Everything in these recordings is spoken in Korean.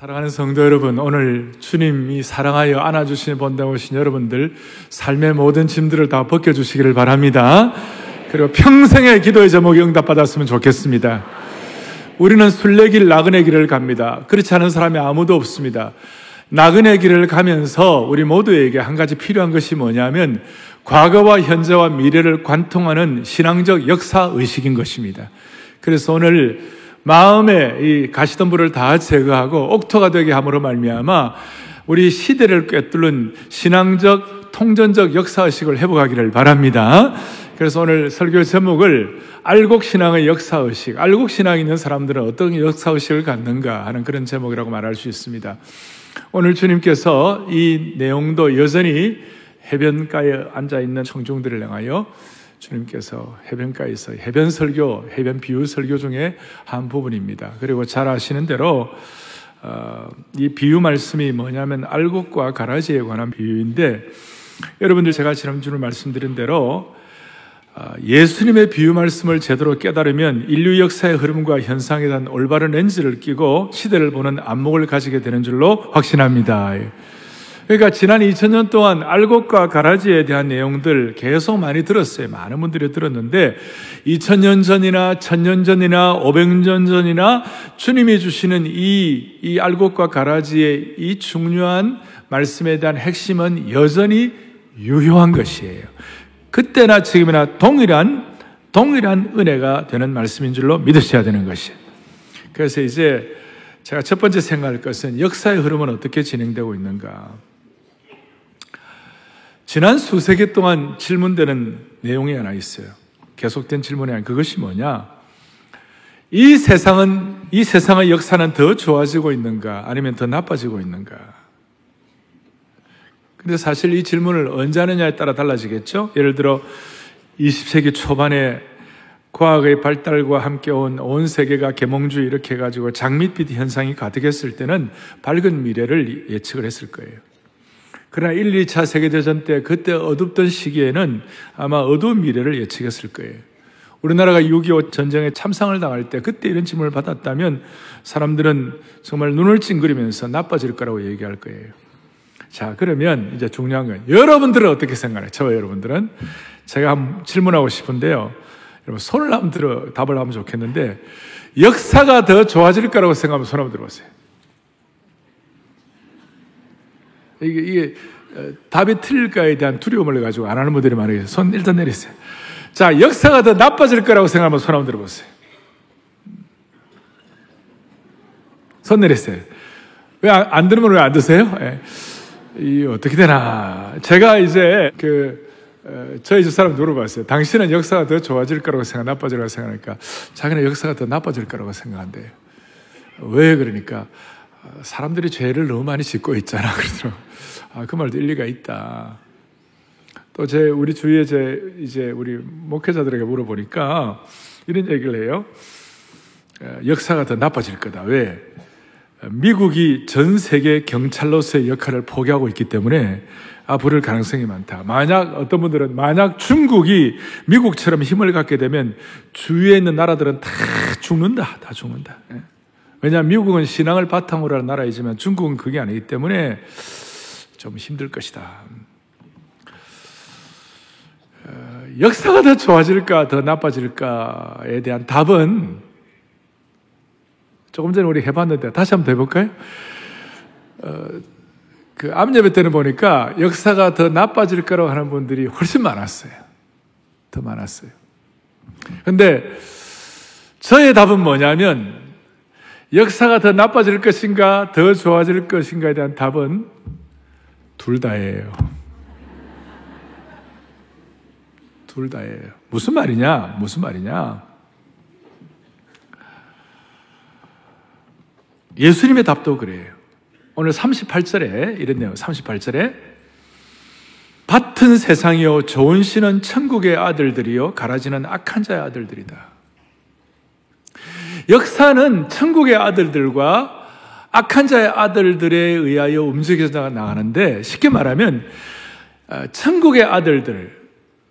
사랑하는 성도 여러분, 오늘 주님이 사랑하여 안아주시는 본다 오신 여러분들, 삶의 모든 짐들을 다 벗겨주시기를 바랍니다. 그리고 평생의 기도의 제목이 응답받았으면 좋겠습니다. 우리는 순례길, 나그네 길을 갑니다. 그렇지 않은 사람이 아무도 없습니다. 나그네 길을 가면서 우리 모두에게 한 가지 필요한 것이 뭐냐면, 과거와 현재와 미래를 관통하는 신앙적 역사 의식인 것입니다. 그래서 오늘 마음에 이 가시덤불을 다 제거하고 옥토가 되게 함으로 말미암아 우리 시대를 꿰뚫는 신앙적 통전적 역사의식을 회복하기를 바랍니다. 그래서 오늘 설교 제목을 알곡신앙의 역사의식, 알곡신앙이 있는 사람들은 어떤 역사의식을 갖는가 하는 그런 제목이라고 말할 수 있습니다. 오늘 주님께서 이 내용도 여전히 해변가에 앉아있는 청중들을 향하여 주님께서 해변가에서 해변 설교, 해변 비유 설교 중에 한 부분입니다. 그리고 잘 아시는 대로 어, 이 비유 말씀이 뭐냐면 알곡과 가라지에 관한 비유인데 여러분들 제가 지난주에 말씀드린 대로 어, 예수님의 비유 말씀을 제대로 깨달으면 인류 역사의 흐름과 현상에 대한 올바른 렌즈를 끼고 시대를 보는 안목을 가지게 되는 줄로 확신합니다. 그러니까 지난 2000년 동안 알곡과 가라지에 대한 내용들 계속 많이 들었어요. 많은 분들이 들었는데 2000년 전이나 1000년 전이나 500년 전이나 주님이 주시는 이, 이 알곡과 가라지의 이 중요한 말씀에 대한 핵심은 여전히 유효한 것이에요. 그때나 지금이나 동일한 동일한 은혜가 되는 말씀인 줄로 믿으셔야 되는 것이에요. 그래서 이제 제가 첫 번째 생각할 것은 역사의 흐름은 어떻게 진행되고 있는가. 지난 수세기 동안 질문되는 내용이 하나 있어요. 계속된 질문이 아니 그것이 뭐냐? 이 세상은 이 세상의 역사는 더 좋아지고 있는가 아니면 더 나빠지고 있는가? 근데 사실 이 질문을 언제 하느냐에 따라 달라지겠죠? 예를 들어 20세기 초반에 과학의 발달과 함께 온 온 세계가 계몽주의 이렇게 해가지고 장밋빛 현상이 가득했을 때는 밝은 미래를 예측을 했을 거예요. 그러나 1, 2차 세계대전 때 그때 어둡던 시기에는 아마 어두운 미래를 예측했을 거예요. 우리나라가 6.25 전쟁에 참상을 당할 때 그때 이런 질문을 받았다면 사람들은 정말 눈을 찡그리면서 나빠질 거라고 얘기할 거예요. 자, 그러면 이제 중요한 건 여러분들은 어떻게 생각해요? 저 여러분들은 제가 한번 질문하고 싶은데요. 여러분 손을 한번 들어 답을 하면 좋겠는데 역사가 더 좋아질 거라고 생각하면 손 한번 들어보세요. 이게, 이게 어, 답이 틀릴까에 대한 두려움을 가지고 안 하는 분들이 많아요. 손 일단 내리세요. 자, 역사가 더 나빠질 거라고 생각하면 손 한번 들어보세요. 손 내리세요. 왜 안 들으면 왜 안 드세요? 예. 이 어떻게 되나. 제가 이제 그, 어, 저희 집 사람 물어봤어요. 당신은 역사가 더 좋아질 거라고 생각, 나빠질 거라고 생각하니까 자기는 역사가 더 나빠질 거라고 생각한대요. 왜 그러니까 사람들이 죄를 너무 많이 짓고 있잖아. 그러더라고. 아, 그 말도 일리가 있다. 또 제 우리 주위에 제 이제 우리 목회자들에게 물어보니까 이런 얘기를 해요. 역사가 더 나빠질 거다. 왜? 미국이 전 세계 경찰로서의 역할을 포기하고 있기 때문에 앞으로 가능성이 많다. 만약 어떤 분들은 만약 중국이 미국처럼 힘을 갖게 되면 주위에 있는 나라들은 다 죽는다. 다 죽는다. 예. 왜냐하면 미국은 신앙을 바탕으로 하는 나라이지만 중국은 그게 아니기 때문에 좀 힘들 것이다. 어, 역사가 더 좋아질까, 더 나빠질까에 대한 답은 조금 전에 우리 해봤는데 다시 한번 해볼까요? 어, 그 암예배 때는 보니까 역사가 더 나빠질 거라고 하는 분들이 훨씬 많았어요. 더 많았어요. 근데 저의 답은 뭐냐면 역사가 더 나빠질 것인가, 더 좋아질 것인가에 대한 답은 둘 다예요. 둘 다예요. 무슨 말이냐? 무슨 말이냐? 예수님의 답도 그래요. 오늘 38절에 이랬네요. 38절에 밭은 세상이요 좋은 씨는 천국의 아들들이요 가라지는 악한 자의 아들들이다. 역사는 천국의 아들들과 악한 자의 아들들에 의하여 움직여서 나가는데 쉽게 말하면 어, 천국의 아들들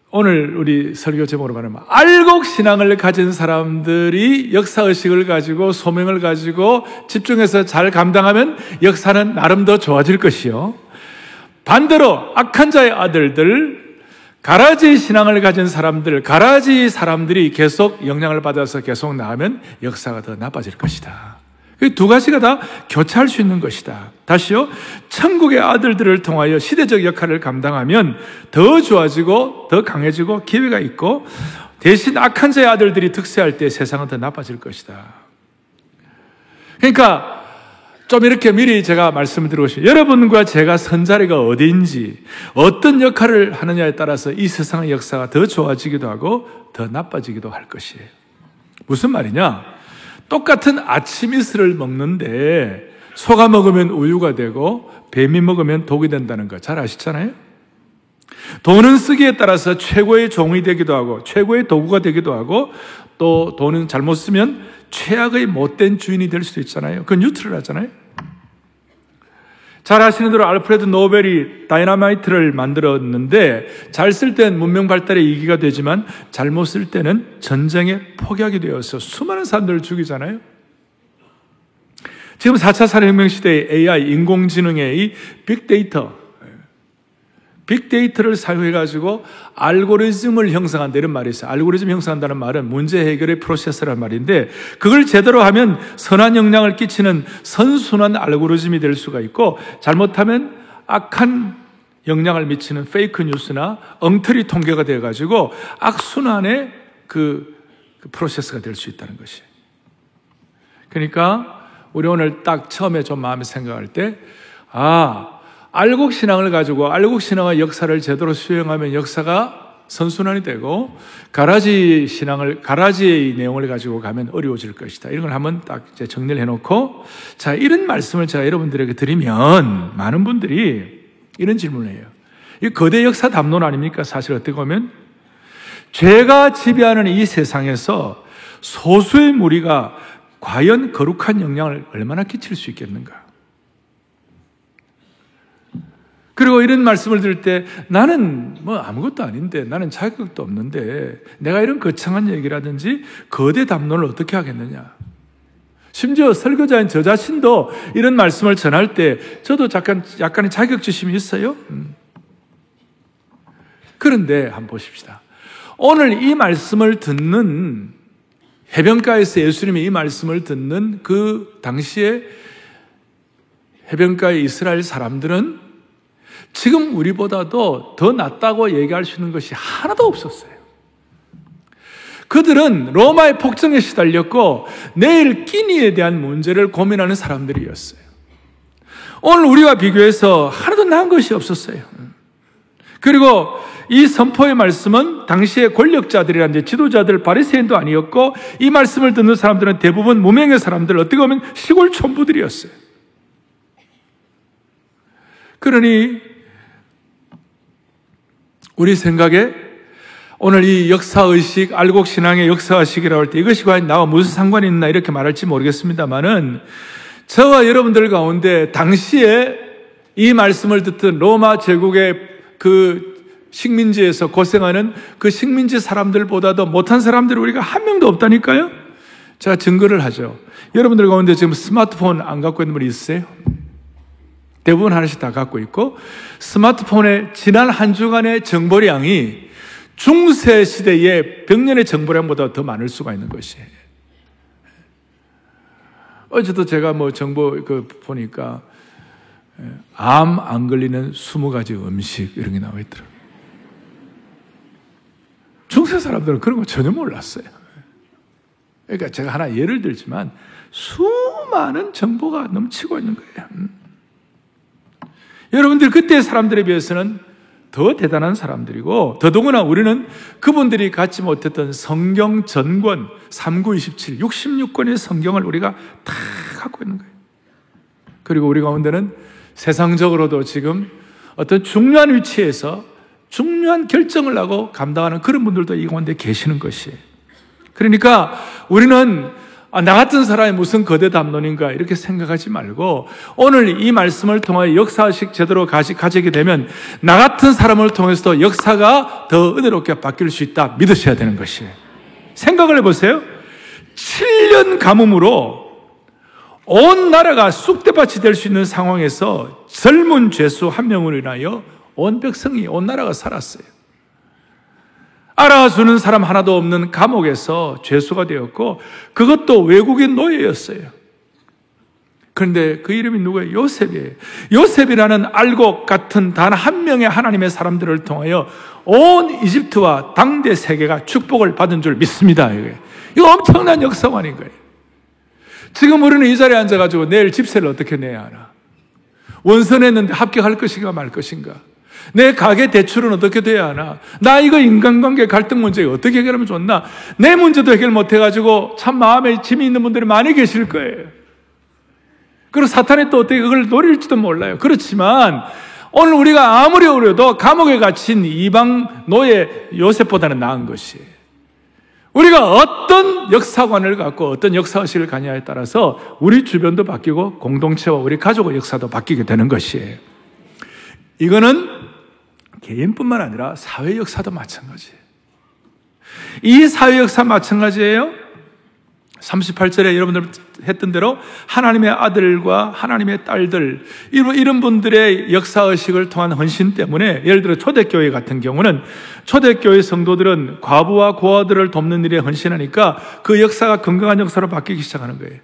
오늘 우리 설교 제목으로 말하면 알곡 신앙을 가진 사람들이 역사 의식을 가지고 소명을 가지고 집중해서 잘 감당하면 역사는 나름 더 좋아질 것이요. 반대로 악한 자의 아들들 가라지 신앙을 가진 사람들, 가라지 사람들이 계속 영향을 받아서 계속 나가면 역사가 더 나빠질 것이다. 두 가지가 다 교차할 수 있는 것이다. 다시요. 천국의 아들들을 통하여 시대적 역할을 감당하면 더 좋아지고 더 강해지고 기회가 있고 대신 악한 자의 아들들이 득세할 때 세상은 더 나빠질 것이다. 그러니까 좀 이렇게 미리 제가 말씀을 드리고 싶어요. 여러분과 제가 선 자리가 어디인지, 어떤 역할을 하느냐에 따라서 이 세상의 역사가 더 좋아지기도 하고 더 나빠지기도 할 것이에요. 무슨 말이냐? 똑같은 아침 이슬을 먹는데 소가 먹으면 우유가 되고 뱀이 먹으면 독이 된다는 거 잘 아시잖아요? 돈은 쓰기에 따라서 최고의 종이 되기도 하고 최고의 도구가 되기도 하고 또 돈은 잘못 쓰면 최악의 못된 주인이 될 수도 있잖아요. 그건 neutral 하잖아요. 잘 아시는 대로 알프레드 노벨이 다이나마이트를 만들었는데 잘 쓸 땐 문명 발달의 이기가 되지만 잘못 쓸 때는 전쟁의 폭약이 되어서 수많은 사람들을 죽이잖아요. 지금 4차 산업혁명 시대의 AI, 인공지능의 이 빅데이터, 빅데이터를 사용해가지고 알고리즘을 형성한다 이런 말이 있어요. 알고리즘 형성한다는 말은 문제 해결의 프로세스란 말인데 그걸 제대로 하면 선한 영향을 끼치는 선순환 알고리즘이 될 수가 있고 잘못하면 악한 영향을 미치는 페이크 뉴스나 엉터리 통계가 되어가지고 악순환의 그, 그 프로세스가 될 수 있다는 것이. 그러니까 우리 오늘 딱 처음에 좀 마음에 생각할 때, 아, 알곡 신앙을 가지고 알곡 신앙의 역사를 제대로 수행하면 역사가 선순환이 되고 가라지 신앙을 가라지의 내용을 가지고 가면 어려워질 것이다. 이런 걸 한번 딱 이제 정리를 해놓고 자 이런 말씀을 제가 여러분들에게 드리면 많은 분들이 이런 질문을 해요. 이 거대 역사 담론 아닙니까? 사실 어떻게 보면 죄가 지배하는 이 세상에서 소수의 무리가 과연 거룩한 영향을 얼마나 끼칠 수 있겠는가? 그리고 이런 말씀을 들을 때 나는 뭐 아무것도 아닌데 나는 자격도 없는데 내가 이런 거창한 얘기라든지 거대 담론을 어떻게 하겠느냐. 심지어 설교자인 저 자신도 이런 말씀을 전할 때 저도 약간, 약간의 자격지심이 있어요. 음. 그런데 한번 보십시다. 오늘 이 말씀을 듣는 해변가에서 예수님이 이 말씀을 듣는 그 당시에 해변가의 이스라엘 사람들은 지금 우리보다도 더 낫다고 얘기할 수 있는 것이 하나도 없었어요. 그들은 로마의 폭정에 시달렸고 내일 끼니에 대한 문제를 고민하는 사람들이었어요. 오늘 우리와 비교해서 하나도 나은 것이 없었어요. 그리고 이 선포의 말씀은 당시의 권력자들이란 지도자들 바리새인도 아니었고 이 말씀을 듣는 사람들은 대부분 무명의 사람들 어떻게 보면 시골 촌부들이었어요. 그러니 우리 생각에 오늘 이 역사의식, 알곡신앙의 역사의식이라고 할 때 이것이 과연 나와 무슨 상관이 있나 이렇게 말할지 모르겠습니다만은 저와 여러분들 가운데 당시에 이 말씀을 듣던 로마 제국의 그 식민지에서 고생하는 그 식민지 사람들보다도 못한 사람들이 우리가 한 명도 없다니까요? 제가 증거를 하죠. 여러분들 가운데 지금 스마트폰 안 갖고 있는 분이 있으세요? 대부분 하나씩 다 갖고 있고 스마트폰의 지난 한 주간의 정보량이 중세 시대의 병년의 정보량보다 더 많을 수가 있는 것이에요. 어제도 제가 뭐 정보 그 보니까 예, 암안 걸리는 20가지 음식 이런 게 나와 있더라고요. 중세 사람들은 그런 거 전혀 몰랐어요. 그러니까 제가 하나 예를 들지만 수많은 정보가 넘치고 있는 거예요. 음. 여러분들 그때 사람들에 비해서는 더 대단한 사람들이고 더더구나 우리는 그분들이 갖지 못했던 성경 전권 3927 66권의 성경을 우리가 다 갖고 있는 거예요. 그리고 우리 가운데는 세상적으로도 지금 어떤 중요한 위치에서 중요한 결정을 하고 감당하는 그런 분들도 이 가운데 계시는 것이에요. 그러니까 우리는 아, 나 같은 사람이 무슨 거대 담론인가 이렇게 생각하지 말고 오늘 이 말씀을 통하여 역사식 제대로 가지, 가지게 되면 나 같은 사람을 통해서도 역사가 더 은혜롭게 바뀔 수 있다 믿으셔야 되는 것이에요. 생각을 해보세요. 7년 가뭄으로 온 나라가 쑥대밭이 될 수 있는 상황에서 젊은 죄수 한 명으로 인하여 온 백성이, 온 나라가 살았어요. 알아주는 사람 하나도 없는 감옥에서 죄수가 되었고 그것도 외국인 노예였어요. 그런데 그 이름이 누구예요? 요셉이에요. 요셉이라는 알곡 같은 단 한 명의 하나님의 사람들을 통하여 온 이집트와 당대 세계가 축복을 받은 줄 믿습니다. 이거 엄청난 역사관인 거예요. 지금 우리는 이 자리에 앉아가지고 내일 집세를 어떻게 내야 하나? 원서냈는데 합격할 것인가 말 것인가? 내 가게 대출은 어떻게 돼야 하나? 나 이거 인간관계 갈등 문제 어떻게 해결하면 좋나? 내 문제도 해결 못 해가지고 참 마음에 짐이 있는 분들이 많이 계실 거예요. 그리고 사탄이 또 어떻게 그걸 노릴지도 몰라요. 그렇지만 오늘 우리가 아무리 어려도 감옥에 갇힌 이방 노예 요셉보다는 나은 것이에요. 우리가 어떤 역사관을 갖고 어떤 역사의식을 가냐에 따라서 우리 주변도 바뀌고 공동체와 우리 가족의 역사도 바뀌게 되는 것이에요. 이거는 개인뿐만 아니라 사회 역사도 마찬가지예요. 이 사회 역사 마찬가지예요. 38절에 여러분들 했던 대로 하나님의 아들과 하나님의 딸들 이런 분들의 역사 의식을 통한 헌신 때문에 예를 들어 초대교회 같은 경우는 초대교회 성도들은 과부와 고아들을 돕는 일에 헌신하니까 그 역사가 건강한 역사로 바뀌기 시작하는 거예요.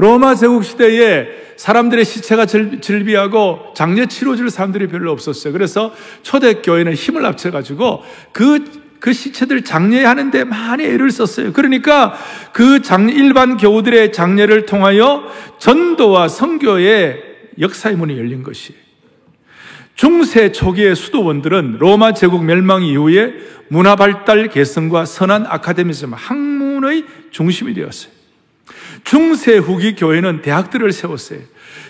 로마 제국 시대에 사람들의 시체가 질비하고 장례 치료줄 사람들이 별로 없었어요. 그래서 초대교회는 힘을 합쳐가지고 그, 그 시체들 장례하는데 많이 애를 썼어요. 그러니까 그 장, 일반 교우들의 장례를 통하여 전도와 성교의 역사의 문이 열린 것이에요. 중세 초기의 수도원들은 로마 제국 멸망 이후에 문화 발달 개성과 선한 아카데미즘, 학문의 중심이 되었어요. 중세 후기 교회는 대학들을 세웠어요.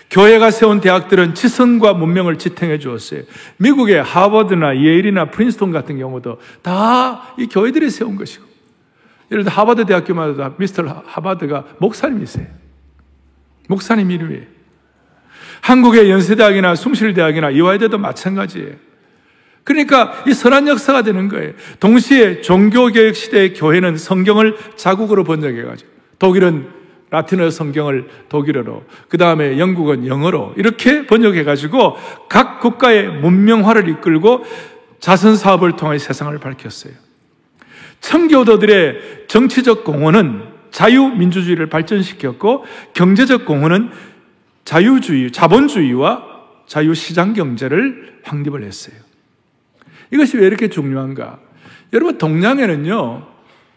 교회가 세운 대학들은 지성과 문명을 지탱해 주었어요. 미국의 하버드나 예일이나 프린스톤 같은 경우도 다 이 교회들이 세운 것이고. 예를 들어 하버드 대학교마다 미스터 하버드가 목사님이세요. 목사님 이름이에요. 한국의 연세대학이나 숭실대학이나 이화여대도 마찬가지예요. 그러니까 이 선한 역사가 되는 거예요. 동시에 종교교육 시대의 교회는 성경을 자국으로 번역해가지고 독일은 라틴어 성경을 독일어로, 그 다음에 영국은 영어로 이렇게 번역해가지고 각 국가의 문명화를 이끌고 자선 사업을 통해 세상을 밝혔어요. 청교도들의 정치적 공헌은 자유민주주의를 발전시켰고 경제적 공헌은 자유주의, 자본주의와 자유시장 경제를 확립을 했어요. 이것이 왜 이렇게 중요한가? 여러분, 동양에는요,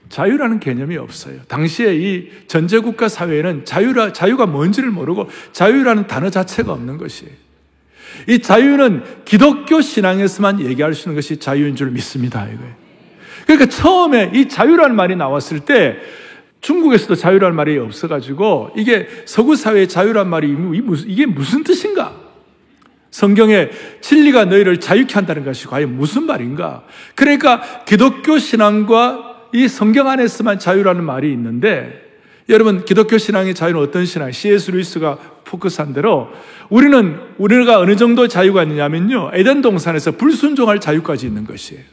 자유라는 개념이 없어요. 당시에 이 전제국가 사회에는 자유라, 자유가 뭔지를 모르고 자유라는 단어 자체가 없는 것이에요. 이 자유는 기독교 신앙에서만 얘기할 수 있는 것이 자유인 줄 믿습니다. 이거예요. 그러니까 처음에 이 자유라는 말이 나왔을 때 중국에서도 자유라는 말이 없어가지고 이게 서구 사회의 자유란 말이 이게 무슨 뜻인가? 성경에 진리가 너희를 자유케 한다는 것이 과연 무슨 말인가? 그러니까 기독교 신앙과 이 성경 안에서만 자유라는 말이 있는데 여러분 기독교 신앙의 자유는 어떤 신앙? C.S. 루이스가 포커스한 대로 우리는 우리가 어느 정도 자유가 있느냐면요 에덴 동산에서 불순종할 자유까지 있는 것이에요.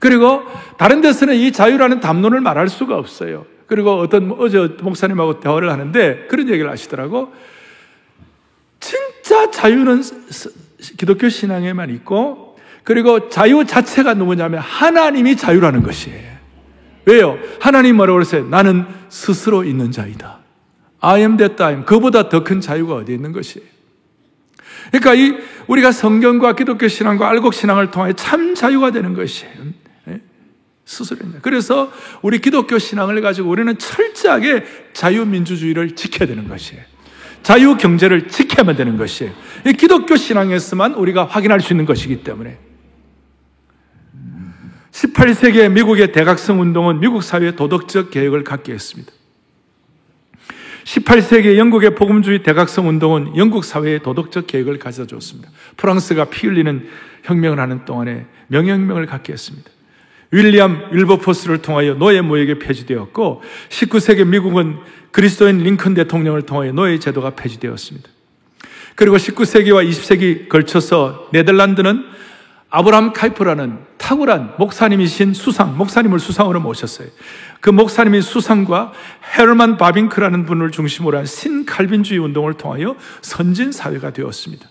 그리고 다른 데서는 이 자유라는 담론을 말할 수가 없어요. 그리고 어떤 어제 목사님하고 대화를 하는데 그런 얘기를 하시더라고. 진짜 자유는 기독교 신앙에만 있고 그리고 자유 자체가 누구냐면 하나님이 자유라는 것이에요. 왜요? 하나님 뭐라고 그랬어요? 나는 스스로 있는 자이다. I am that I am. 그보다 더 큰 자유가 어디 있는 것이에요? 그러니까 이 우리가 성경과 기독교 신앙과 알곡 신앙을 통해 참 자유가 되는 것이에요. 예? 스스로. 그래서 우리 기독교 신앙을 가지고 우리는 철저하게 자유민주주의를 지켜야 되는 것이에요. 자유 경제를 지켜야만 되는 것이에요. 기독교 신앙에서만 우리가 확인할 수 있는 것이기 때문에. 18세기의 미국의 대각성 운동은 미국 사회의 도덕적 개혁을 갖게 했습니다. 18세기 영국의 복음주의 대각성 운동은 영국 사회의 도덕적 개혁을 가져다 줬습니다. 프랑스가 피 흘리는 혁명을 하는 동안에 명예혁명을 갖게 했습니다. 윌리엄 윌버포스를 통하여 노예 무역이 폐지되었고 19세기 미국은 그리스도인 링컨 대통령을 통하여 노예 제도가 폐지되었습니다. 그리고 19세기와 20세기 걸쳐서 네덜란드는 아브라함 카이프라는 탁월한 목사님이신 수상, 목사님을 수상으로 모셨어요. 그 목사님이 수상과 헤르만 바빙크라는 분을 중심으로 한 신칼빈주의 운동을 통하여 선진 사회가 되었습니다.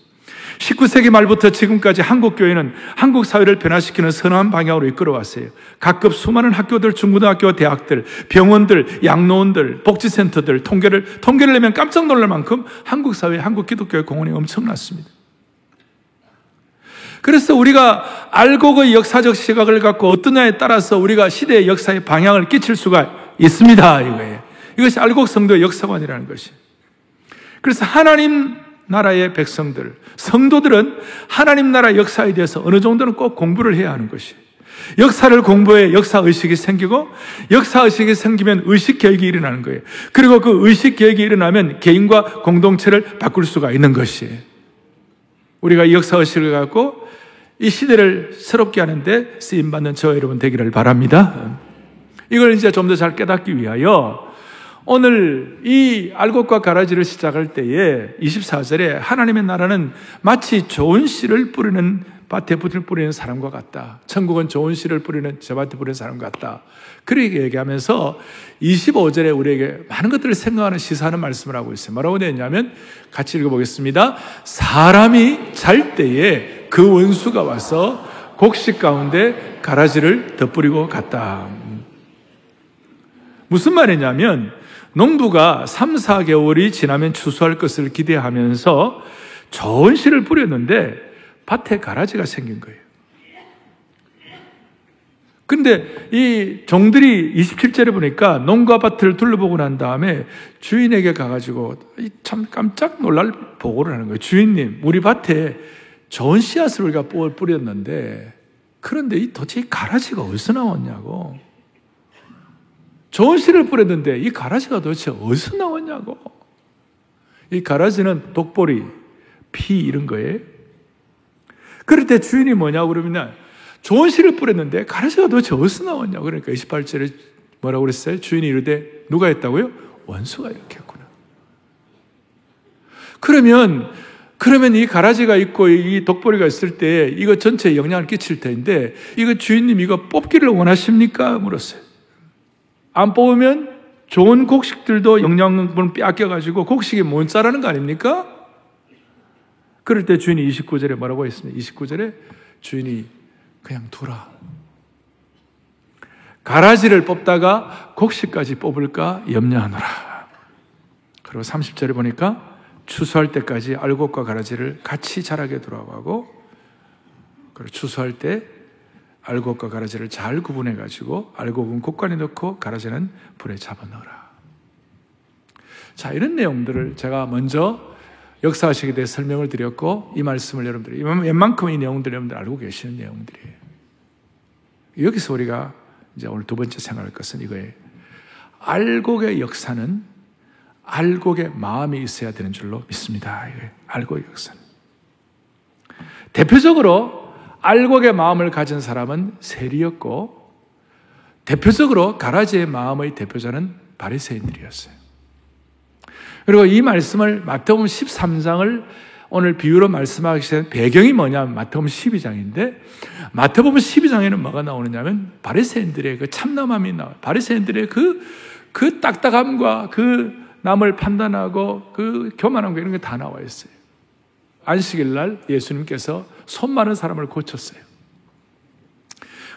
19세기 말부터 지금까지 한국 교회는 한국 사회를 변화시키는 선한 방향으로 이끌어왔어요. 각급 수많은 학교들, 중고등학교, 대학들, 병원들, 양로원들, 복지센터들 통계를 통계를 내면 깜짝 놀랄 만큼 한국 사회, 한국 기독교의 공헌이 엄청났습니다. 그래서 우리가 그 역사적 시각을 갖고 어떠냐에 따라서 우리가 시대의 역사의 방향을 끼칠 수가 있습니다. 이거예요. 이것이 알곡 성도의 역사관이라는 것이. 그래서 하나님 나라의 백성들, 성도들은 하나님 나라 역사에 대해서 어느 정도는 꼭 공부를 해야 하는 것이. 역사를 공부해 역사 의식이 생기고 역사 의식이 생기면 의식 계획이 일어나는 거예요. 그리고 그 의식 계획이 일어나면 개인과 공동체를 바꿀 수가 있는 것이에요. 우리가 역사 의식을 갖고 이 시대를 새롭게 하는데 쓰임 받는 저 여러분 되기를 바랍니다. 이걸 이제 좀 더 잘 깨닫기 위하여 오늘 이 알곡과 가라지를 시작할 때에 24절에 하나님의 나라는 마치 좋은 씨를 뿌리는 밭에 붓을 뿌리는 사람과 같다. 천국은 좋은 씨를 뿌리는 저 밭에 뿌리는 사람 같다. 그렇게 얘기하면서 25절에 우리에게 많은 것들을 생각하는 시사하는 말씀을 하고 있어요. 뭐라고 되어 있냐면 같이 읽어보겠습니다. 사람이 잘 때에 그 원수가 와서 곡식 가운데 가라지를 덧뿌리고 갔다. 무슨 말이냐면 농부가 3, 4개월이 지나면 추수할 것을 기대하면서 좋은 씨를 뿌렸는데 밭에 가라지가 생긴 거예요. 근데 이 종들이 27절에 보니까 농가 밭을 둘러보고 난 다음에 주인에게 가가지고 참 깜짝 놀랄 보고를 하는 거예요. 주인님, 우리 밭에 좋은 씨앗을 우리가 뿌렸는데 그런데 이 도대체 이 가라지가 어디서 나왔냐고. 좋은 씨를 뿌렸는데 이 가라지가 도대체 어디서 나왔냐고. 이 가라지는 독보리, 피 이런 거예요. 그럴 때 주인이 뭐냐고 그러면 좋은 씨를 뿌렸는데 가라지가 도대체 어디서 나왔냐고. 그러니까 28절에 뭐라고 그랬어요? 주인이 이르되 누가 했다고요? 원수가 이렇게 했구나. 그러면 그러면 이 가라지가 있고 이 독보리가 있을 때 이거 전체에 영향을 끼칠 텐데 이거 주인님 이거 뽑기를 원하십니까? 물었어요. 안 뽑으면 좋은 곡식들도 영양분 빼앗겨가지고 곡식이 못 자라는 거 아닙니까? 그럴 때 주인이 29절에 뭐라고 했습니까? 29절에 주인이 그냥 두라. 가라지를 뽑다가 곡식까지 뽑을까 염려하노라. 그리고 30절에 보니까 추수할 때까지 알곡과 가라지를 같이 자라게 돌아가고 그리고 추수할 때 알곡과 가라지를 잘 구분해 가지고 알곡은 곡간에 넣고 가라지는 불에 잡아 넣어라. 자, 이런 내용들을 제가 먼저 대해 설명을 드렸고 이 말씀을 여러분들이 웬만큼 이 내용들 여러분들 알고 계시는 내용들이에요. 여기서 우리가 이제 오늘 두 번째 생각할 것은 이거예요. 알곡의 역사는 알곡의 마음이 있어야 되는 줄로 믿습니다. 알곡의 역사는. 대표적으로 알곡의 마음을 가진 사람은 세리였고 대표적으로 가라지의 마음의 대표자는 바리새인들이었어요. 그리고 이 말씀을 마태복음 13장을 오늘 비유로 말씀하기 전에 배경이 뭐냐면 마태복음 12장인데 마태복음 12장에는 뭐가 나오느냐면 바리새인들의 그 참남함이 나와요. 바리새인들의 그, 그 딱딱함과 그 남을 판단하고 그 교만한 거 이런 게 다 나와 있어요. 안식일 날 예수님께서 손 많은 사람을 고쳤어요.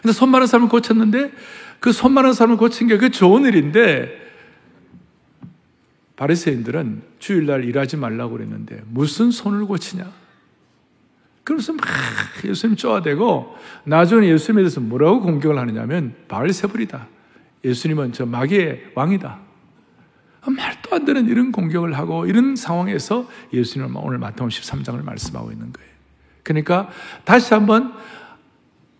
근데 손 많은 사람을 고쳤는데 그손 많은 사람을 고친 게 그 좋은 일인데 바리새인들은 주일날 일하지 말라고 그랬는데 무슨 손을 고치냐? 그러면서 막 예수님 쪼아대고 나중에 예수님에 대해서 뭐라고 공격을 하느냐면 바알세불이다. 예수님은 저 마귀의 왕이다. 말도 안 되는 이런 공격을 하고 이런 상황에서 예수님은 오늘 마태복음 13장을 말씀하고 있는 거예요. 그러니까 다시 한번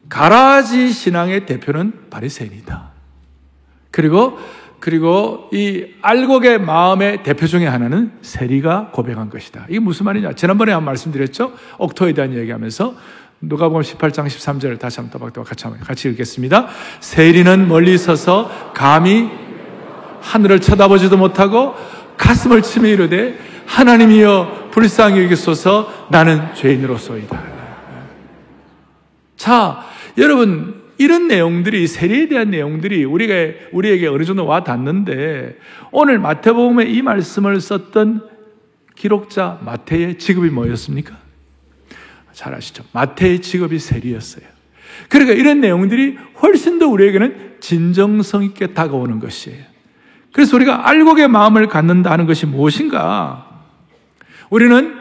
가라지 신앙의 대표는 바리새인이다. 그리고 그리고 이 알곡의 마음의 대표 중에 하나는 세리가 고백한 것이다. 이게 무슨 말이냐? 지난번에 한 말씀드렸죠? 옥토에 대한 얘기하면서 누가복음 18장 13절을 다시 한번 또박또박 같이 한번 같이 읽겠습니다. 세리는 멀리 서서 감히 하늘을 쳐다보지도 못하고 가슴을 치며 이르되 하나님이여 불쌍히 여기소서 나는 죄인으로소이다. 자, 여러분 이런 내용들이 세리에 대한 내용들이 우리가 우리에게 어느 정도 와 닿는데 오늘 마태복음에 이 말씀을 썼던 기록자 마태의 직업이 뭐였습니까? 잘 아시죠? 마태의 직업이 세리였어요. 그러니까 이런 내용들이 훨씬 더 우리에게는 진정성 있게 다가오는 것이에요. 그래서 우리가 알곡의 마음을 갖는다는 것이 무엇인가? 우리는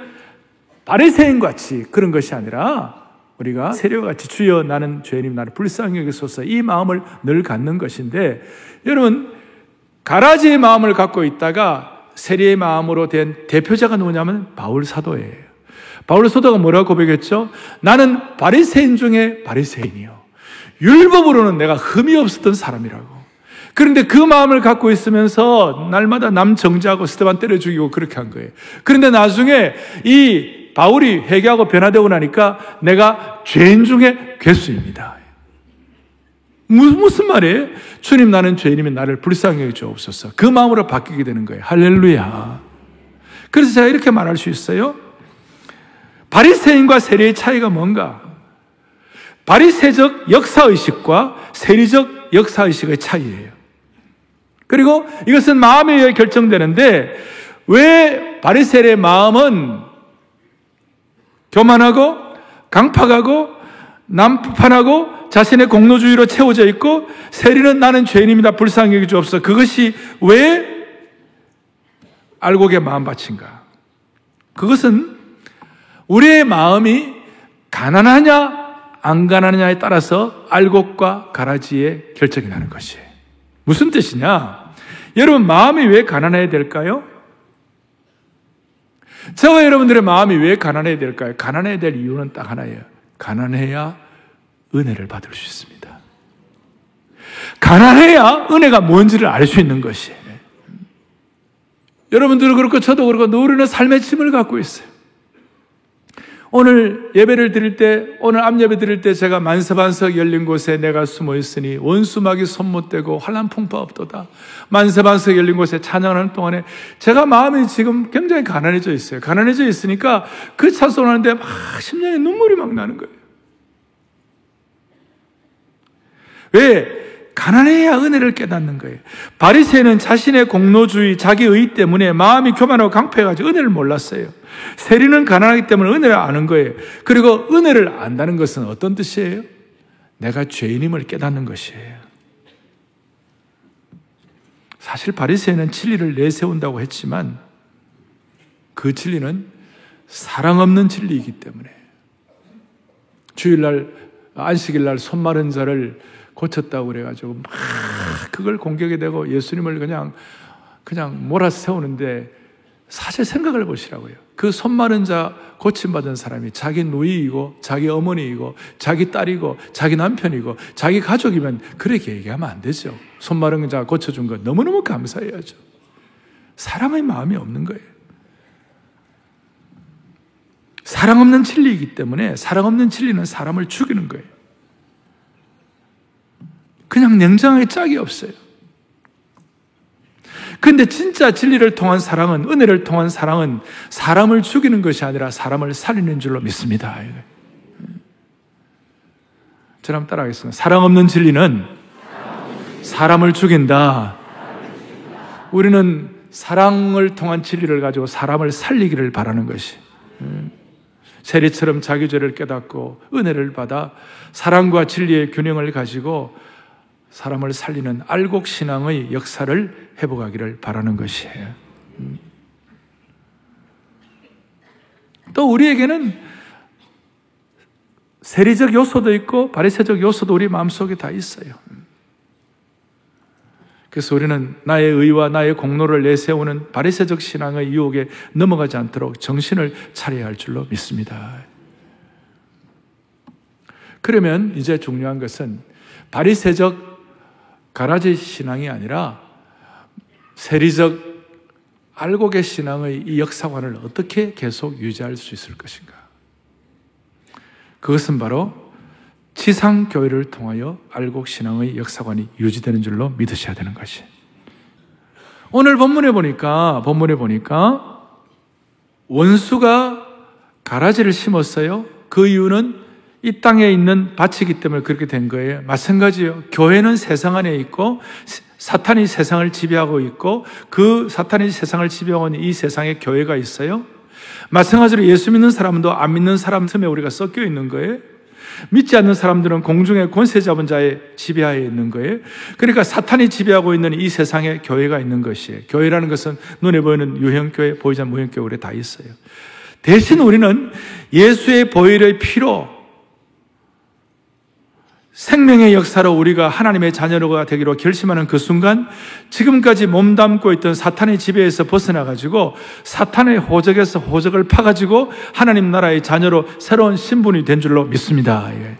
바리새인 같이 그런 것이 아니라 우리가 세례와 같이 주여 나는 죄인임 나를 불쌍히 여기소서 이 마음을 늘 갖는 것인데 여러분 가라지의 마음을 갖고 있다가 세리의 마음으로 된 대표자가 누구냐면 바울 사도예요. 바울 사도가 뭐라고 고백했죠? 나는 바리새인 중에 바리새인이요. 율법으로는 내가 흠이 없었던 사람이라고. 그런데 그 마음을 갖고 있으면서 날마다 남 정지하고 스테반 때려 죽이고 그렇게 한 거예요. 그런데 나중에 이 바울이 회개하고 변화되고 나니까 내가 죄인 중에 괴수입니다. 무슨 말이에요? 주님 나는 죄인이면 나를 불쌍히 여주옵소서. 그 마음으로 바뀌게 되는 거예요. 할렐루야. 그래서 제가 이렇게 말할 수 있어요. 바리새인과 세리의 차이가 뭔가? 바리새적 역사의식과 세리적 역사의식의 차이예요. 그리고 이것은 마음에 의해 결정되는데 왜 바리새의 마음은 교만하고 강팍하고 남판하고 자신의 공로주의로 채워져 있고 세리는 나는 죄인입니다. 불쌍히 여기 주옵소서. 그것이 왜 알곡의 마음밭인가? 그것은 우리의 마음이 가난하냐 안 가난하냐에 따라서 알곡과 가라지의 결정이 나는 것이에요. 무슨 뜻이냐? 여러분 마음이 왜 가난해야 될까요? 저와 여러분들의 마음이 왜 가난해야 될까요? 가난해야 될 이유는 딱 하나예요. 가난해야 은혜를 받을 수 있습니다. 가난해야 은혜가 뭔지를 알 수 있는 것이에요. 여러분들은 그렇고 저도 그렇고 누리는 삶의 짐을 갖고 있어요. 오늘 예배를 드릴 때, 오늘 암예배 드릴 때 제가 만세반석 열린 곳에 내가 숨어 있으니 원수막이 손못대고 환란 풍파 없도다. 만세반석 열린 곳에 찬양하는 동안에 제가 마음이 지금 굉장히 가난해져 있어요. 가난해져 있으니까 그 찬송하는데 막 심장에 눈물이 막 나는 거예요. 왜? 가난해야 은혜를 깨닫는 거예요. 바리새는 자신의 공로주의, 자기 의 때문에 마음이 교만하고 강패해가지고 은혜를 몰랐어요. 세리는 가난하기 때문에 은혜를 아는 거예요. 그리고 은혜를 안다는 것은 어떤 뜻이에요? 내가 죄인임을 깨닫는 것이에요. 사실 바리새는 진리를 내세운다고 했지만 그 진리는 사랑 없는 진리이기 때문에 주일날 안식일날 손 마른 자를 고쳤다고 그래가지고 막 그걸 공격이 되고 예수님을 그냥 그냥 몰아세우는데 사실 생각을 보시라고요. 그 손 마른 자 고침받은 사람이 자기 누이이고 자기 어머니이고 자기 딸이고 자기 남편이고 자기 가족이면 그렇게 얘기하면 안 되죠. 손 마른 자 고쳐준 거 너무너무 감사해야죠. 사랑의 마음이 없는 거예요. 사랑 없는 진리이기 때문에 사랑 없는 진리는 사람을 죽이는 거예요. 그냥 냉정하게 짝이 없어요. 근데 진짜 진리를 통한 사랑은, 은혜를 통한 사랑은 사람을 죽이는 것이 아니라 사람을 살리는 줄로 믿습니다. 저랑 따라하겠습니다. 사랑 없는 진리는 사람을 죽인다. 우리는 사랑을 통한 진리를 가지고 사람을 살리기를 바라는 것이. 세리처럼 자기 죄를 깨닫고 은혜를 받아 사랑과 진리의 균형을 가지고 사람을 살리는 알곡 신앙의 역사를 회복하기를 바라는 것이에요. 음. 또 우리에게는 세리적 요소도 있고 바리새적 요소도 우리 마음속에 다 있어요. 그래서 우리는 나의 의와 나의 공로를 내세우는 바리새적 신앙의 유혹에 넘어가지 않도록 정신을 차려야 할 줄로 믿습니다. 그러면 이제 중요한 것은 바리새적 가라지 신앙이 아니라 세리적 알곡의 신앙의 이 역사관을 어떻게 계속 유지할 수 있을 것인가? 그것은 바로 지상교회를 통하여 알곡 신앙의 역사관이 유지되는 줄로 믿으셔야 되는 것이. 오늘 본문에 보니까, 본문에 보니까 원수가 가라지를 심었어요. 그 이유는 이 땅에 있는 밭이기 때문에 그렇게 된 거예요. 마찬가지요. 교회는 세상 안에 있고 사탄이 세상을 지배하고 있고 그 사탄이 세상을 지배하고 있는 이 세상에 교회가 있어요. 마찬가지로 예수 믿는 사람도 안 믿는 사람 틈에 우리가 섞여 있는 거예요. 믿지 않는 사람들은 공중의 권세 잡은 자의 지배하에 있는 거예요. 그러니까 사탄이 지배하고 있는 이 세상에 교회가 있는 것이에요. 교회라는 것은 눈에 보이는 유형교회, 보이지 무형교회 우리 다 있어요. 대신 우리는 예수의 보혈의 피로 생명의 역사로 우리가 하나님의 자녀가 되기로 결심하는 그 순간 지금까지 몸담고 있던 사탄의 지배에서 벗어나가지고 사탄의 호적에서 호적을 파가지고 하나님 나라의 자녀로 새로운 신분이 된 줄로 믿습니다. 예.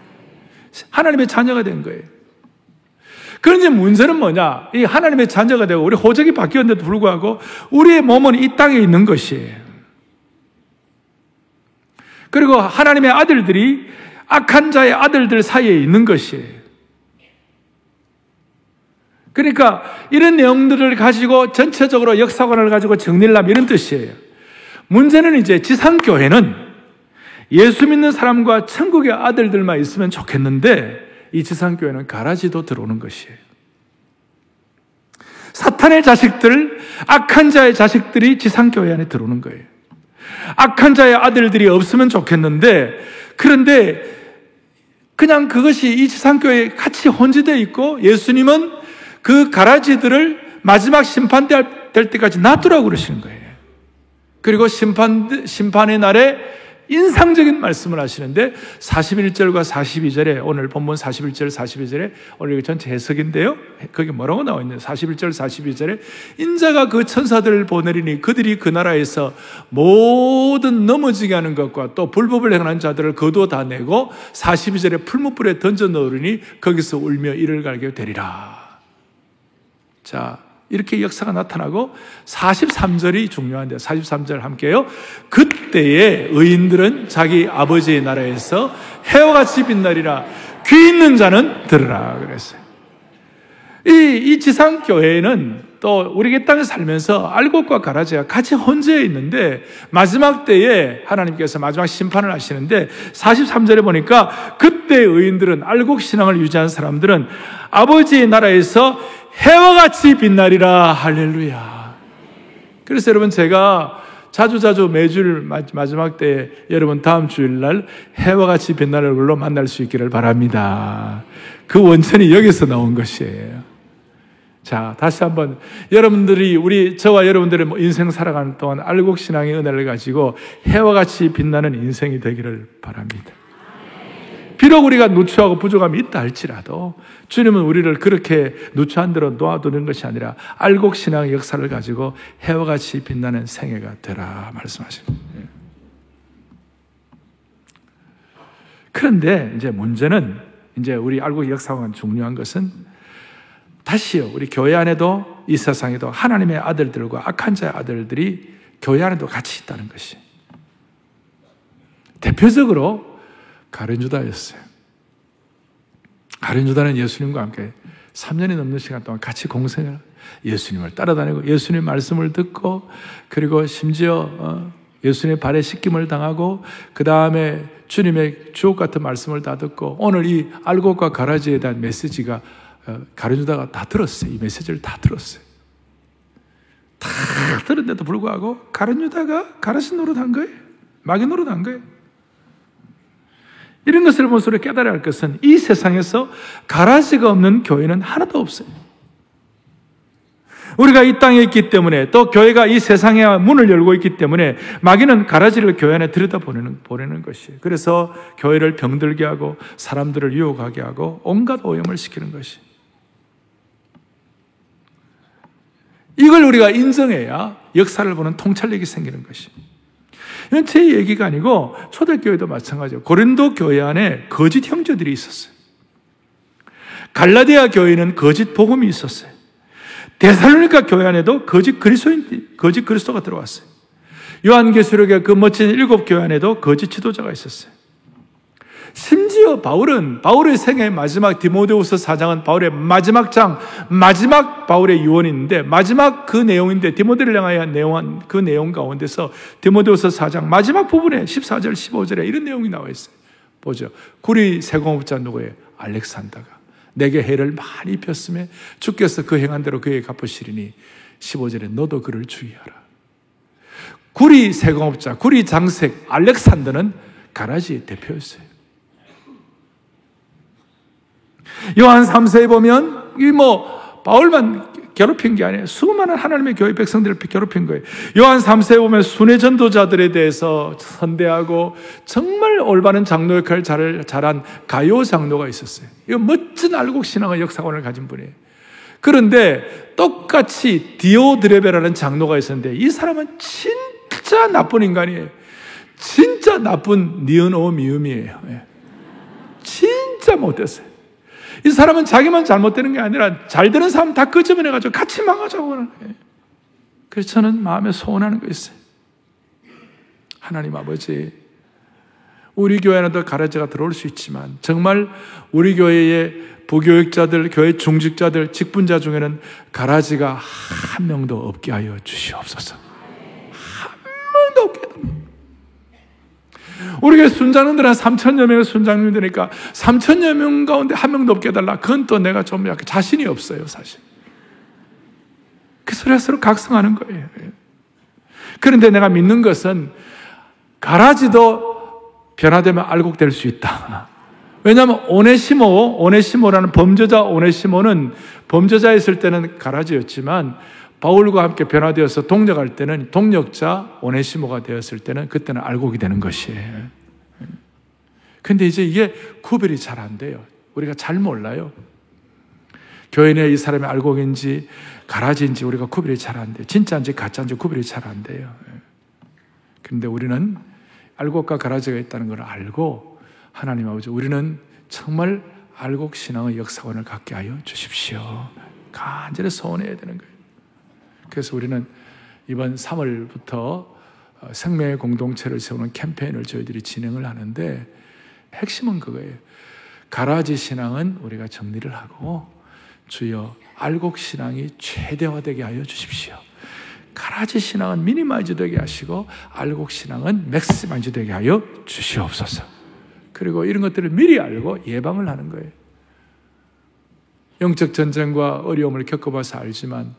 하나님의 자녀가 된 거예요. 그런데 문제는 뭐냐? 이 하나님의 자녀가 되고 우리 호적이 바뀌었는데도 불구하고 우리의 몸은 이 땅에 있는 것이에요. 그리고 하나님의 아들들이 악한 자의 아들들 사이에 있는 것이에요. 그러니까 이런 내용들을 가지고 전체적으로 역사관을 가지고 정리를 하면 이런 뜻이에요. 문제는 이제 지상교회는 예수 믿는 사람과 천국의 아들들만 있으면 좋겠는데 이 지상교회는 가라지도 들어오는 것이에요. 사탄의 자식들, 악한 자의 자식들이 지상교회 안에 들어오는 거예요. 악한 자의 아들들이 없으면 좋겠는데, 그런데 그냥 그것이 이 지상교회에 같이 혼재되어 있고 예수님은 그 가라지들을 마지막 심판 될 때까지 놔두라고 그러시는 거예요. 그리고 심판, 심판의 날에 인상적인 말씀을 하시는데 41절과 42절에 오늘 본문 41절 42절에 오늘 전체 해석인데요. 거기 뭐라고 나와 있나요? 41절 42절에 인자가 그 천사들을 보내리니 그들이 그 나라에서 모든 넘어지게 하는 것과 또 불법을 행하는 자들을 거두어 다 내고 42절에 풀무불에 던져 넣으니 거기서 울며 이를 갈게 되리라. 자, 이렇게 역사가 나타나고 43절이 중요한데 43절 함께요. 그때에 의인들은 자기 아버지의 나라에서 해와 같이 빛나리라. 귀 있는 자는 들으라 그랬어요. 이, 이 지상교회는 또 우리 땅에 살면서 알곡과 가라지가 같이 혼재해 있는데 마지막 때에 하나님께서 마지막 심판을 하시는데 43절에 보니까 그때 의인들은 알곡 신앙을 유지한 사람들은 아버지의 나라에서 해와 같이 빛나리라 할렐루야. 그래서 여러분 제가 자주 자주 매주 마지막 때 여러분 다음 주일날 해와 같이 빛날 얼굴로 만날 수 있기를 바랍니다. 그 원천이 여기서 나온 것이에요. 자, 다시 한번 여러분들이 우리 저와 여러분들의 인생 살아가는 동안 알곡 신앙의 은혜를 가지고 해와 같이 빛나는 인생이 되기를 바랍니다. 비록 우리가 누추하고 부족함이 있다 할지라도 주님은 우리를 그렇게 누추한 대로 놓아두는 것이 아니라 알곡 신앙의 역사를 가지고 해와 같이 빛나는 생애가 되라 말씀하십니다. 예. 그런데 이제 문제는 이제 우리 알곡 역사가 중요한 것은 다시요 우리 교회 안에도 이 세상에도 하나님의 아들들과 악한 자의 아들들이 교회 안에도 같이 있다는 것이 대표적으로 가룟유다였어요. 가룟유다는 예수님과 함께 3년이 넘는 시간 동안 같이 공생을 예수님을 따라다니고 예수님 말씀을 듣고 그리고 심지어 어, 예수님의 발에 씻김을 당하고 그 다음에 주님의 주옥 같은 말씀을 다 듣고 오늘 이 알곡과 가라지에 대한 메시지가 어, 가룟유다가 다 들었어요. 이 메시지를 다 들었어요. 다 들었는데도 불구하고 가룟유다가 가라시 노릇한 거예요. 마귀 노릇한 거예요. 이런 것을 보면서 우리 깨달아야 할 것은 이 세상에서 가라지가 없는 교회는 하나도 없어요. 우리가 이 땅에 있기 때문에 또 교회가 이 세상에 문을 열고 있기 때문에 마귀는 가라지를 교회 안에 들여다 보내는, 것이에요. 그래서 교회를 병들게 하고 사람들을 유혹하게 하고 온갖 오염을 시키는 것이. 이걸 우리가 인정해야 역사를 보는 통찰력이 생기는 것입니다. 이건 제 얘기가 아니고 초대교회도 마찬가지예요. 고린도 교회 안에 거짓 형제들이 있었어요. 갈라디아 교회는 거짓 복음이 있었어요. 데살로니가 교회 안에도 거짓 그리스도인, 거짓 그리스도가 들어왔어요. 요한계시록의 그 멋진 일곱 교회 안에도 거짓 지도자가 있었어요. 심지어 바울은 바울의 생애 마지막 디모데후서 4장은 바울의 마지막 장 마지막 바울의 유언인데 마지막 그 내용인데 디모데를 향하여 내용한 그 내용 가운데서 디모데후서 4장 마지막 부분에 14절 15절에 이런 내용이 나와 있어요. 보죠. 구리 세공업자 누구예요? 알렉산더가 내게 해를 많이 입혔음에 주께서 그 행한 대로 그에게 갚으시리니 15절에 너도 그를 주의하라. 구리 세공업자, 구리 장색 알렉산더는 가라지 대표였어요. 요한 3세에 보면 이 뭐 바울만 괴롭힌 게 아니에요. 수많은 하나님의 교회 백성들을 괴롭힌 거예요. 요한 3세에 보면 순회 전도자들에 대해서 선대하고 정말 올바른 장로 역할을 잘, 잘한 가요 장로가 있었어요. 이 멋진 알곡 신앙의 역사관을 가진 분이에요. 그런데 똑같이 디오드레베라는 장로가 있었는데 이 사람은 진짜 나쁜 인간이에요. 진짜 나쁜 니은오 미음이에요. 예. 진짜 못됐어요. 이 사람은 자기만 잘못되는 게 아니라 잘 되는 사람 다 끄집어내가지고 같이 망하자고 하는 거예요. 그래서 저는 마음에 소원하는 거 있어요. 하나님 아버지, 우리 교회는 더 가라지가 들어올 수 있지만 정말 우리 교회의 부교육자들, 교회 중직자들, 직분자 중에는 가라지가 한 명도 없게 하여 주시옵소서. 한 명도 없게 우리 가 순장님들 한 3천여 명의 순장님들이니까 3천여 명 가운데 한 명도 없게 해달라. 그건 또 내가 좀 약간 자신이 없어요, 사실. 그래서 서로 각성하는 거예요. 그런데 내가 믿는 것은 가라지도 변화되면 알곡될 수 있다. 왜냐하면 오네시모, 오네시모라는 범죄자 오네시모는 범죄자였을 때는 가라지였지만 바울과 함께 변화되어서 동력할 때는 동력자 오네시모가 되었을 때는 그때는 알곡이 되는 것이에요. 근데 이제 이게 구별이 잘 안 돼요. 우리가 잘 몰라요. 교회 내이 사람이 알곡인지 가라지인지 우리가 구별이 잘 안 돼요. 진짜인지 가짜인지 구별이 잘 안 돼요. 그런데 우리는 알곡과 가라지가 있다는 걸 알고 하나님 아버지 우리는 정말 알곡 신앙의 역사관을 갖게 하여 주십시오. 간절히 소원해야 되는 거예요. 그래서 우리는 이번 3월부터 어, 생명의 공동체를 세우는 캠페인을 저희들이 진행을 하는데 핵심은 그거예요. 가라지 신앙은 우리가 정리를 하고 주여 알곡 신앙이 최대화되게 하여 주십시오. 가라지 신앙은 minimize 되게 하시고 알곡 신앙은 maximize 되게 하여 주시옵소서. 그리고 이런 것들을 미리 알고 예방을 하는 거예요. 영적 전쟁과 어려움을 겪어봐서 알지만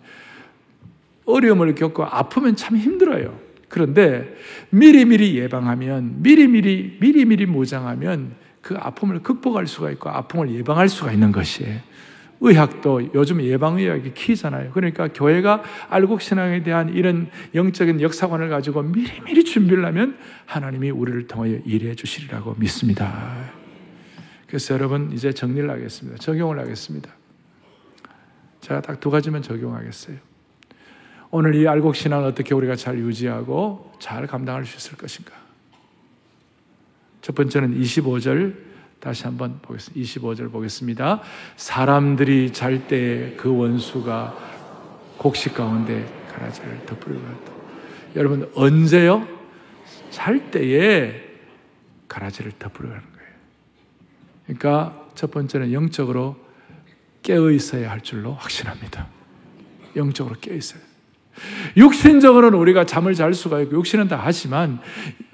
어려움을 겪고 아프면 참 힘들어요. 그런데 미리미리 예방하면, 미리미리, 미리미리 무장하면 그 아픔을 극복할 수가 있고 아픔을 예방할 수가 있는 것이에요. 의학도 요즘 예방의학이 키잖아요. 그러니까 교회가 알곡신앙에 대한 이런 영적인 역사관을 가지고 미리미리 준비를 하면 하나님이 우리를 통하여 일해 주시리라고 믿습니다. 그래서 여러분 이제 정리를 하겠습니다. 적용을 하겠습니다. 제가 딱 두 가지만 적용하겠어요. 오늘 이 알곡 신앙을 어떻게 우리가 잘 유지하고 잘 감당할 수 있을 것인가? 첫 번째는 25절 다시 한번 보겠습니다. 25절 보겠습니다. 사람들이 잘 때 그 원수가 곡식 가운데 가라지를 덮으려 다 여러분 언제요? 잘 때에 가라지를 덮으려 하는 거예요. 그러니까 첫 번째는 영적으로 깨어 있어야 할 줄로 확신합니다. 영적으로 깨어 있어요. 육신적으로는 우리가 잠을 잘 수가 있고 육신은 다 하지만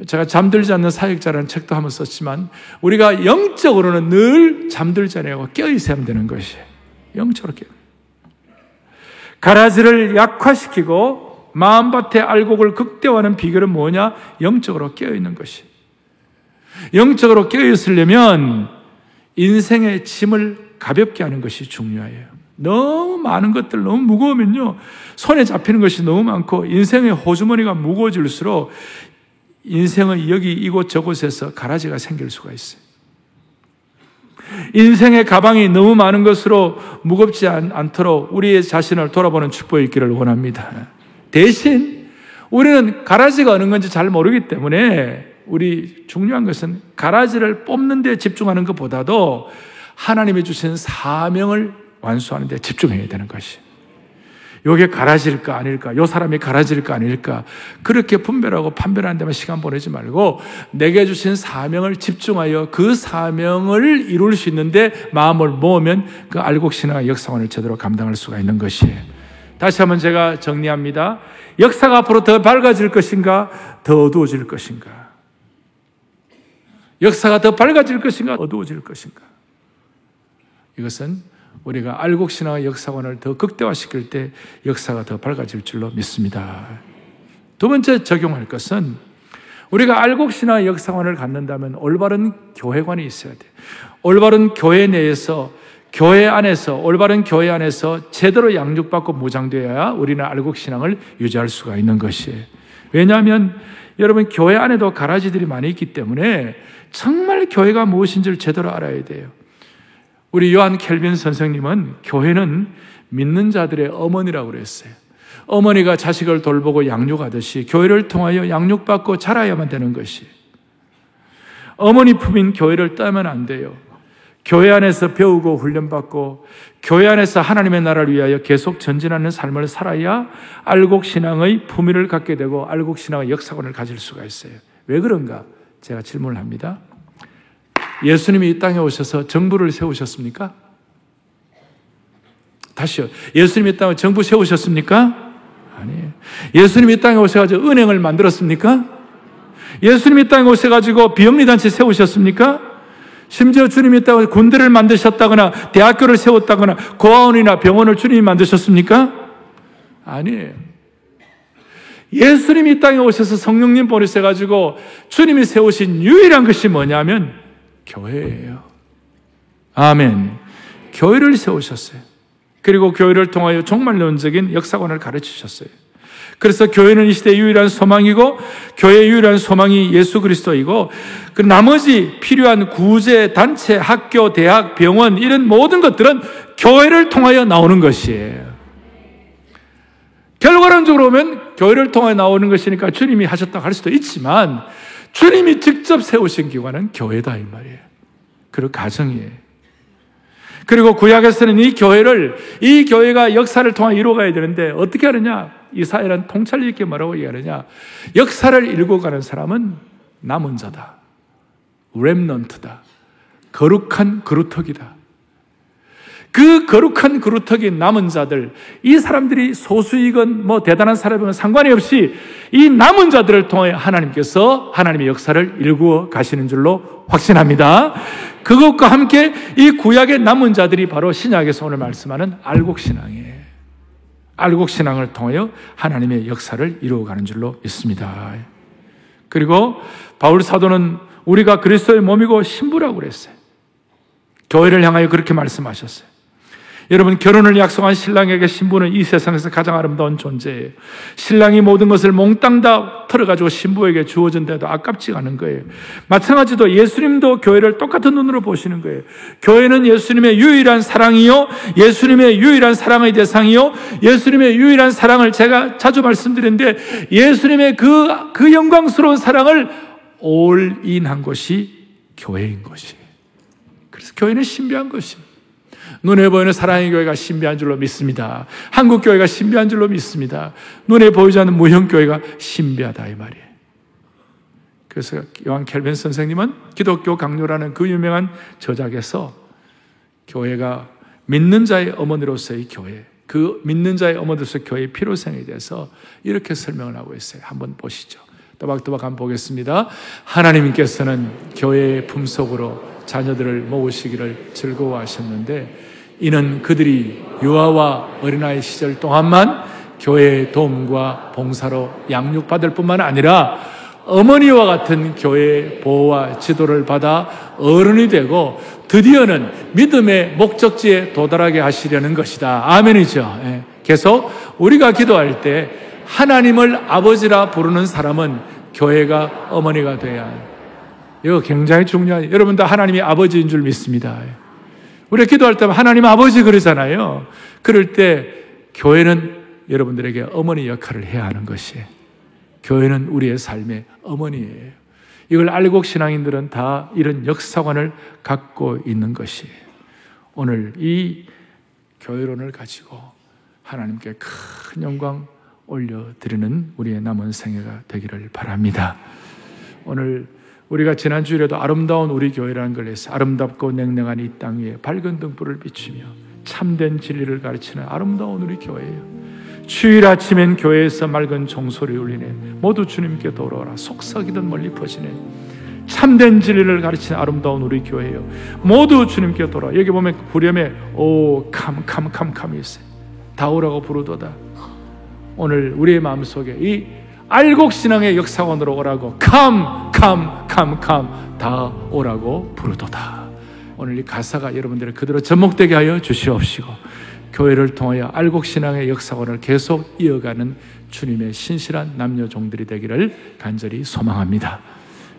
제가 잠들지 않는 사역자라는 책도 한번 썼지만 우리가 영적으로는 늘 잠들지 않고 깨어 있어야 되는 것이에요. 영적으로 깨어. 가라지를 약화시키고 마음밭에 알곡을 극대화하는 비결은 뭐냐? 영적으로 깨어 있는 것이. 영적으로 깨어 있으려면 인생의 짐을 가볍게 하는 것이 중요해요. 너무 많은 것들 너무 무거우면요. 손에 잡히는 것이 너무 많고 인생의 호주머니가 무거워질수록 인생은 여기 이곳 저곳에서 가라지가 생길 수가 있어요. 인생의 가방이 너무 많은 것으로 무겁지 않, 도록 우리의 자신을 돌아보는 축복이 있기를 원합니다. 대신 우리는 가라지가 어느 건지 잘 모르기 때문에 우리 중요한 것은 가라지를 뽑는 데 집중하는 것보다도 하나님이 주신 사명을 완수하는 데 집중해야 되는 것이. 요게 갈아질까 아닐까, 요 사람이 갈아질까 아닐까, 그렇게 분별하고 판별하는 데만 시간 보내지 말고, 내게 주신 사명을 집중하여 그 사명을 이룰 수 있는데 마음을 모으면 그 알곡신앙의 역사관을 제대로 감당할 수가 있는 것이에요. 다시 한번 제가 정리합니다. 역사가 앞으로 더 밝아질 것인가, 더 어두워질 것인가. 역사가 더 밝아질 것인가, 어두워질 것인가. 이것은 우리가 알곡신앙의 역사관을 더 극대화시킬 때 역사가 더 밝아질 줄로 믿습니다. 두 번째 적용할 것은 우리가 알곡신앙의 역사관을 갖는다면 올바른 교회관이 있어야 돼. 올바른 교회 내에서 교회 안에서 올바른 교회 안에서 제대로 양육받고 무장되어야 우리는 알곡 신앙을 유지할 수가 있는 것이에요. 왜냐하면 여러분 교회 안에도 가라지들이 많이 있기 때문에 정말 교회가 무엇인지를 제대로 알아야 돼요. 우리 요한 켈빈 선생님은 교회는 믿는 자들의 어머니라고 그랬어요. 어머니가 자식을 돌보고 양육하듯이 교회를 통하여 양육받고 자라야만 되는 것이. 어머니 품인 교회를 따면 안 돼요. 교회 안에서 배우고 훈련받고 교회 안에서 하나님의 나라를 위하여 계속 전진하는 삶을 살아야 알곡 신앙의 품위를 갖게 되고 알곡 신앙의 역사관을 가질 수가 있어요. 왜 그런가? 제가 질문을 합니다. 예수님이 이 땅에 오셔서 정부를 세우셨습니까? 다시요. 예수님이 이 땅에 정부 세우셨습니까? 아니에요. 예수님이 이 땅에 오셔가지고 은행을 만들었습니까? 예수님이 이 땅에 오셔가지고 비영리단체 세우셨습니까? 심지어 주님이 이 땅에 군대를 만드셨다거나 대학교를 세웠다거나 고아원이나 병원을 주님이 만드셨습니까? 아니에요. 예수님이 이 땅에 오셔서 성령님 보내셔가지고 주님이 세우신 유일한 것이 뭐냐면 교회예요. 아멘. 교회를 세우셨어요. 그리고 교회를 통하여 종말론적인 역사관을 가르치셨어요. 그래서 교회는 이 시대의 유일한 소망이고 교회의 유일한 소망이 예수 그리스도이고 그 나머지 필요한 구제, 단체, 학교, 대학, 병원 이런 모든 것들은 교회를 통하여 나오는 것이에요. 결과론적으로 보면 교회를 통해 나오는 것이니까 주님이 하셨다고 할 수도 있지만 주님이 직접 세우신 기관은 교회다 이 말이에요. 그리고 가정이에요. 그리고 구약에서는 이 교회를 이 교회가 역사를 통해 이루어가야 되는데 어떻게 하느냐? 이사야는 통찰 있게 뭐라고 얘기하느냐? 역사를 일궈가는 사람은 남은 자다. 렘넌트다. 거룩한 그루터기다. 그 거룩한 그루터기 남은 자들, 이 사람들이 소수이건 뭐 대단한 사람이건 상관이 없이 이 남은 자들을 통해 하나님께서 하나님의 역사를 일구어 가시는 줄로 확신합니다. 그것과 함께 이 구약의 남은 자들이 바로 신약에서 오늘 말씀하는 알곡신앙이에요. 알곡신앙을 통하여 하나님의 역사를 이루어가는 줄로 믿습니다. 그리고 바울 사도는 우리가 그리스도의 몸이고 신부라고 그랬어요. 교회를 향하여 그렇게 말씀하셨어요. 여러분 결혼을 약속한 신랑에게 신부는 이 세상에서 가장 아름다운 존재예요. 신랑이 모든 것을 몽땅 다 털어가지고 신부에게 주어진 데도 아깝지 않은 거예요. 마찬가지로 예수님도 교회를 똑같은 눈으로 보시는 거예요. 교회는 예수님의 유일한 사랑이요, 예수님의 유일한 사랑의 대상이요, 예수님의 유일한 사랑을 제가 자주 말씀드리는데 예수님의 그, 그 영광스러운 사랑을 올인한 것이 교회인 것이에요. 그래서 교회는 신비한 것이에요. 눈에 보이는 사랑의 교회가 신비한 줄로 믿습니다. 한국 교회가 신비한 줄로 믿습니다. 눈에 보이지 않는 무형 교회가 신비하다 이 말이에요. 그래서 요한 켈빈 선생님은 기독교 강요라는 그 유명한 저작에서 교회가 믿는 자의 어머니로서의 교회, 그 믿는 자의 어머니로서 교회의 필요성에 대해서 이렇게 설명을 하고 있어요. 한번 보시죠. 또박또박 한번 보겠습니다. 하나님께서는 교회의 품속으로 자녀들을 모으시기를 즐거워하셨는데 이는 그들이 유아와 어린아이 시절 동안만 교회의 도움과 봉사로 양육받을 뿐만 아니라 어머니와 같은 교회의 보호와 지도를 받아 어른이 되고 드디어는 믿음의 목적지에 도달하게 하시려는 것이다. 아멘이죠. 예. 계속 우리가 기도할 때 하나님을 아버지라 부르는 사람은 교회가 어머니가 돼야. 이거 굉장히 중요한, 여러분 다 하나님이 아버지인 줄 믿습니다. 우리가 기도할 때 하나님 아버지 그러잖아요. 그럴 때 교회는 여러분들에게 어머니 역할을 해야 하는 것이에요. 교회는 우리의 삶의 어머니예요. 이걸 알곡 신앙인들은 다 이런 역사관을 갖고 있는 것이에요. 오늘 이 교회론을 가지고 하나님께 큰 영광 올려드리는 우리의 남은 생애가 되기를 바랍니다. 오늘 우리가 지난주에도 아름다운 우리 교회라는 걸 해서 아름답고 냉랭한 이 땅 위에 밝은 등불을 비추며 참된 진리를 가르치는 아름다운 우리 교회예요. 주일 아침엔 교회에서 맑은 종소리 울리네. 모두 주님께 돌아오라. 속삭이던 멀리 퍼지네. 참된 진리를 가르치는 아름다운 우리 교회예요. 모두 주님께 돌아. 여기 보면 부렴에 오 캄캄캄캄이 있어요. 다 오라고 부르도다. 오늘 우리의 마음속에 이 알곡 신앙의 역사원으로 오라고 캄캄캄캄 다 오라고 부르도다. 오늘 이 가사가 여러분들의 그대로 접목되게 하여 주시옵시고 교회를 통하여 알곡 신앙의 역사원을 계속 이어가는 주님의 신실한 남녀 종들이 되기를 간절히 소망합니다.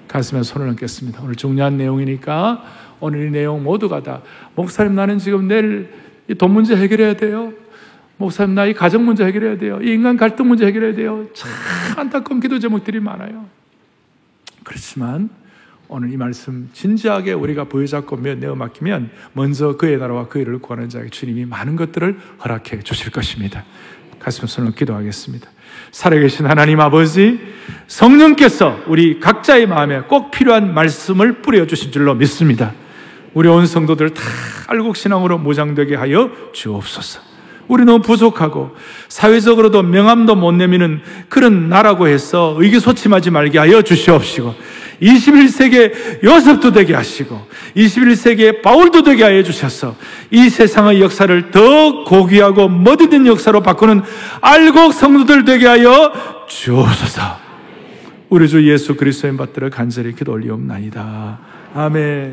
가슴에 손을 얹겠습니다. 오늘 중요한 내용이니까 오늘 이 내용 모두가 다 목사님 나는 지금 내일 돈 문제 해결해야 돼요. 목사님 나 이 가정 문제 해결해야 돼요. 이 인간 갈등 문제 해결해야 돼요. 참 안타까운 기도 제목들이 많아요. 그렇지만 오늘 이 말씀 진지하게 우리가 부여잡고 내어 맡기면 먼저 그의 나라와 그 일을 구하는 자에게 주님이 많은 것들을 허락해 주실 것입니다. 가슴 손을 기도하겠습니다. 살아계신 하나님 아버지, 성령께서 우리 각자의 마음에 꼭 필요한 말씀을 뿌려주신 줄로 믿습니다. 우리 온 성도들 다 알곡신앙으로 무장되게 하여 주옵소서. 우리 너무 부족하고 사회적으로도 명함도 못 내미는 그런 나라고 해서 의기소침하지 말게 하여 주시옵시고 21세기에 요셉도 되게 하시고 21세기에 바울도 되게 하여 주셔서 이 세상의 역사를 더 고귀하고 멋있는 역사로 바꾸는 알곡 성도들 되게 하여 주옵소서. 우리 주 예수 그리스도의 받들어 간절히 기도 올리옵나이다. 아멘.